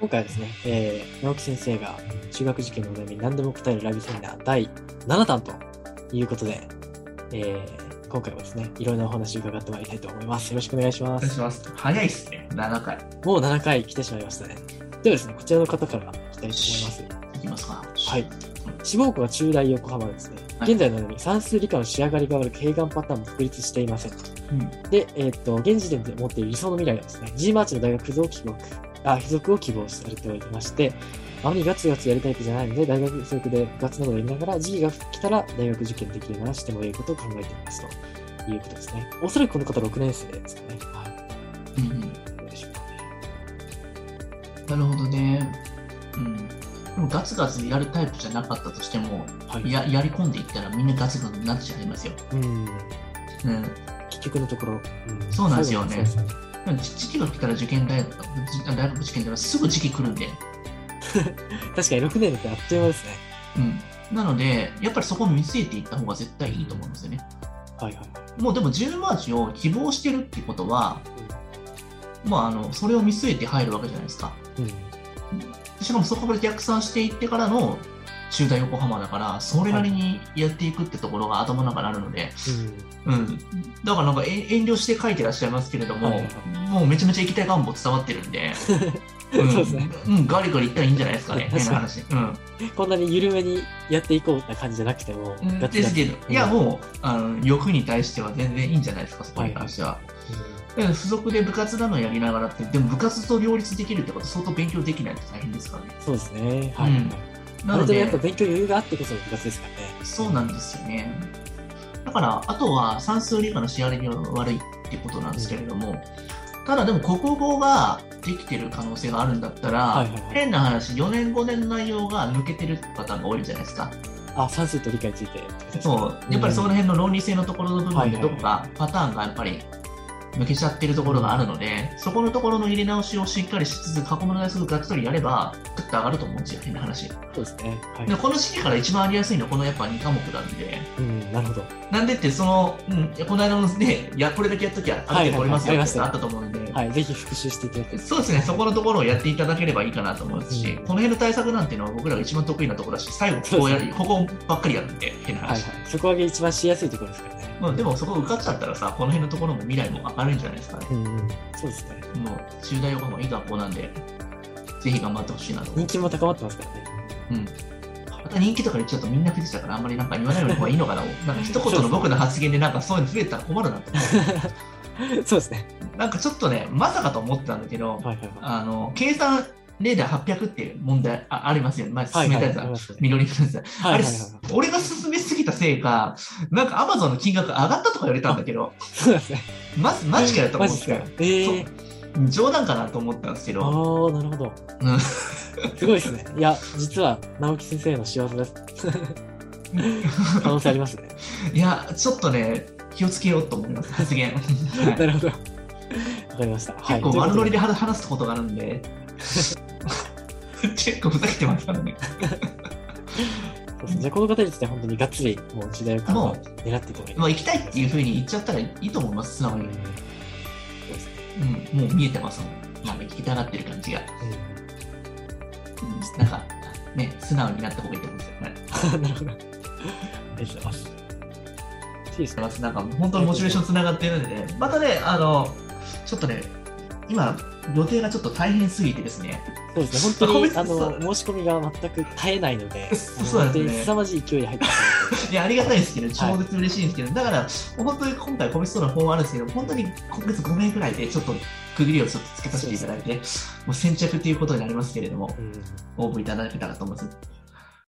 今回はですね、えー、直樹先生が中学受験のお悩みに何でも答えるラビセミナー第7弾ということで、えー、今回はですね、いろんなお話を伺ってまいりたいと思います。よろしくお願いします。お願いします。早いっすね、7回。もう7回来てしまいましたね。ではですね、こちらの方からいきたいと思います。いきますか。はい。志望校は中大横浜ですね。はい現在のように算数理科の仕上がりが悪く、併願パターンも確立していません。うん。で、えーっと、現時点で持っている理想の未来はですね、G マーチの大学付属を希望あ付属を希望されておりまして、あまりガツガツやりたいタイプじゃないので、大学付属で部活などをやりながら、時期が来たら大学受験できるならしてもいいことを考えていますということですね。おそらくこの方6年生ですかね。はい。うんうん。どうでしょうかね。なるほどね。うん。でもガツガツやるタイプじゃなかったとしても、はい。ややり込んでいったらみんなガツガツになっちゃいますよ。うん。うん。結局のところ、うんそうなんですよね時時期が来たら受験大学、じ大学受験ではすぐ時期来るんで。確かに6年ってあっという間ですね。うん。なので、やっぱりそこを見据えていった方が絶対いいと思うんですよね。はいはい。もうでも10マーチを希望してるってことは、まあ、あのそれを見据えて入るわけじゃないですか。うん。しかもそこから逆算していってからの中大横浜だから、それなりにやっていくってところが頭の中にあるので、うん。うん。だからなんかえ遠慮して書いてらっしゃいますけれども、はいはいもうめちゃめちゃ行きたい願望伝わってるんで、そうですね。うん、うん、ガリガリいったらいいんじゃないですか ね、変な話。うん。こんなに緩めにやっていこうって感じじゃなくても、ガツガツですけど、いやもう、あの欲に対しては全然いいんじゃないですか、そこに関しては。だから付属で部活なのやりながらって、でも部活と両立できるってこと相当勉強できないと大変ですからね。そうですね。はい。うんなので、やっぱで、勉強余裕があってこその部活ですからね。そうなんですよね。だから、あとは算数理科の仕上がりが悪いってことなんですけれども、ただでも国語ができてる可能性があるんだったら、はいはいはい変な話、4年5年の内容が抜けてるパターンが多いじゃないですか。あ、算数と理科について。そう、やっぱりその辺の論理性のところの部分でどこはかパターンがやっぱり抜けちゃってるところがあるので、そこのところの入れ直しをしっかりしつつ、過去問題数がっつりやれば、グッと上がると思うんですよ、変な話。そうですね。はいで。この時期から一番ありやすいのはこのやっぱ2科目なんで、うん、なるほど。なんでって、その、うん、この間のね、いや、これだけやっときゃ、ある程度取れますよってのあったと思うんで、はい。ぜひ復習していただき。そうですね、そこのところをやっていただければいいかなと思いますし、うんこの辺の対策なんていうのは僕らが一番得意なところだし、最後こうやる、ここばっかりやるんで、変な話。はいはい。そこが一番しやすいところですからね。まあ、でもそこ受かっちゃったらさ、この辺のところも未来も明るいんじゃないですかね。うんうん。そうですね。もう、中大横浜いい学校なんで、ぜひ頑張ってほしいなと。人気も高まってますからね。うん。また人気とか言っちゃうとみんな増えてたから、あんまりなんか言わない方がいいのかな。なんか一言の僕の発言でなんかそういうの増えたら困るなと思 そうですね。う。なんかちょっとね、まさかと思ってたんだけど、はいはいはい。あの、計算レーダー800っていう問題あありますよね。前はいはい。進めたやつは。緑色のやつ。あれはいはいはい。、俺が進めすぎたせいか、なんかアマゾンの金額上がったとか言われたんだけど、そうですね。ま、マジかよと思ってですか？。ええ冗談かなと思ったんですけあど、あ、なるほど。うんすごいですね。いや、実は、直樹先生の仕業です。可能性ありますね。いや、ちょっとね、気をつけようと思います、発言。はいなるほど。わかりました。はい。結構悪ノリで話話すことがあるんで、結構ふざけてますからね。そうですねじゃあ、この方については本当にがっつり、もう時代を狙っていただいて。まあ、行きたいっていうふうに言っちゃったらいいと思います、素直に。そうん、もう見えてますもん。なんか聞きたがってる感じが。うんうん、なんか、ね、素直になった方がいいと思うんですよね。なるほど。ありがとうございます。なんか本当にモチベーションつながっているので、ね、またね、あの、ちょっとね、今、予定がちょっと大変すぎてですね、そうですね。本当に、あの、申し込みが全く絶えないので、そうですね本当に凄まじい勢いで入ってますいや、ありがたいですけど、超絶嬉しいんですけど、だから、本当に今回、個別相談の方もあるんですけど、本当に今月5名ぐらいで、ちょっと区切りをちょっとつけさせていただいて、もう先着ということになりますけれども。うん応募いただけたらと思います。